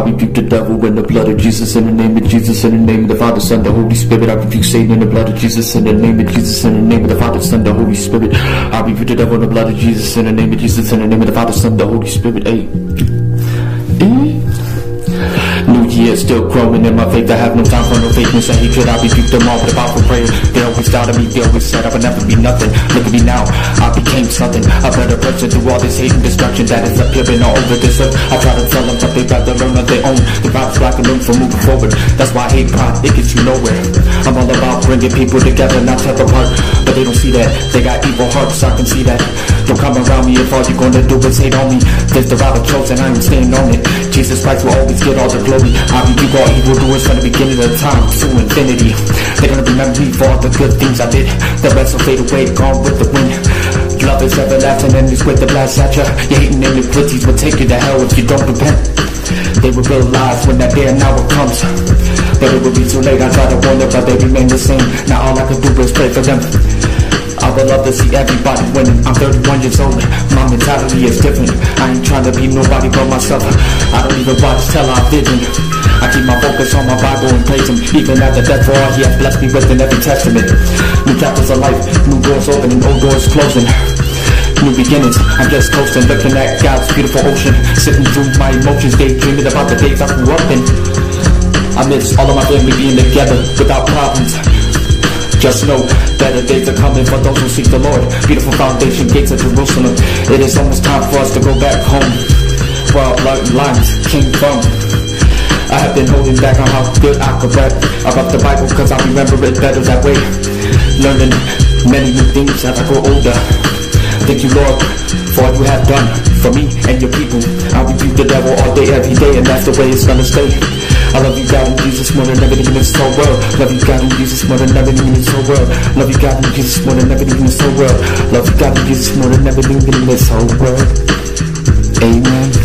I rebuke the devil in the blood of Jesus, in the name of Jesus, in the name of the Father, Son, the Holy Spirit. I rebuke Satan in the blood of Jesus, in the name of Jesus, in the name of the Father, Son, the Holy Spirit. I rebuke the devil in the blood of Jesus, in the name of Jesus, in the name of the Father, Son, the Holy Spirit. Hey. New year still growing in my faith. I have no time for no fakeness and hatred. I rebuke them all with a powerful prayer. They always doubted me. They always said I would never be nothing. Look at me now. I became something. A better person through all this hate and destruction that is appearing all over this earth. I try to tell them, but they rather learn on their own. The vibes black and learn from moving forward. That's why I hate pride. It gets you nowhere. I'm all about bringing people together, not tear apart. But they don't see that. They got evil hearts. I can see that. Don't come around me if all you're gonna do is hate on me. There's the route of chosen. I am staying on it. Jesus Christ will always get all the glory. I rebuke all evil doers from the beginning of time to infinity. They're gonna remember me for all the good things I did. The rest will fade away, gone with the wind. Love is everlasting and it's with the blast at ya. Your hating iniquities will take you to hell if you don't will realize when that day and hour comes. But it will be too late. I try to warn them, but they remain the same. Now all I can do is pray for them. I would love to see everybody winning. I'm 31 years old. My mentality is different. I ain't trying to be nobody but myself. I don't even watch television. I vision. I keep my focus on my Bible and praise Him. Even after death, for all He has blessed me with in every testament. New chapters of life, new doors opening, old doors closing. New beginnings, I'm just coasting, looking at God's beautiful ocean. Sitting through my emotions, daydreaming about the days I grew up in. I miss all of my family being together without problems. Just know better days are coming for those who seek the Lord. Beautiful foundation, gates of Jerusalem. It is almost time for us to go back home, where our bloodlines came from. I have been holding back on how good I could rap about the Bible, cause I remember it better that way. Learning many new things as I grow older. Thank you, Lord, for all you have done for me and your people. I rebuke the devil all day, every day, and that's the way it's gonna stay. I love you, God, and Jesus more than everything in this whole world. Love you, God, and Jesus more than everything in this whole world. Love you, God, and Jesus more than everything in this whole world. Love you, God, and Jesus more than everything in this whole world. Amen.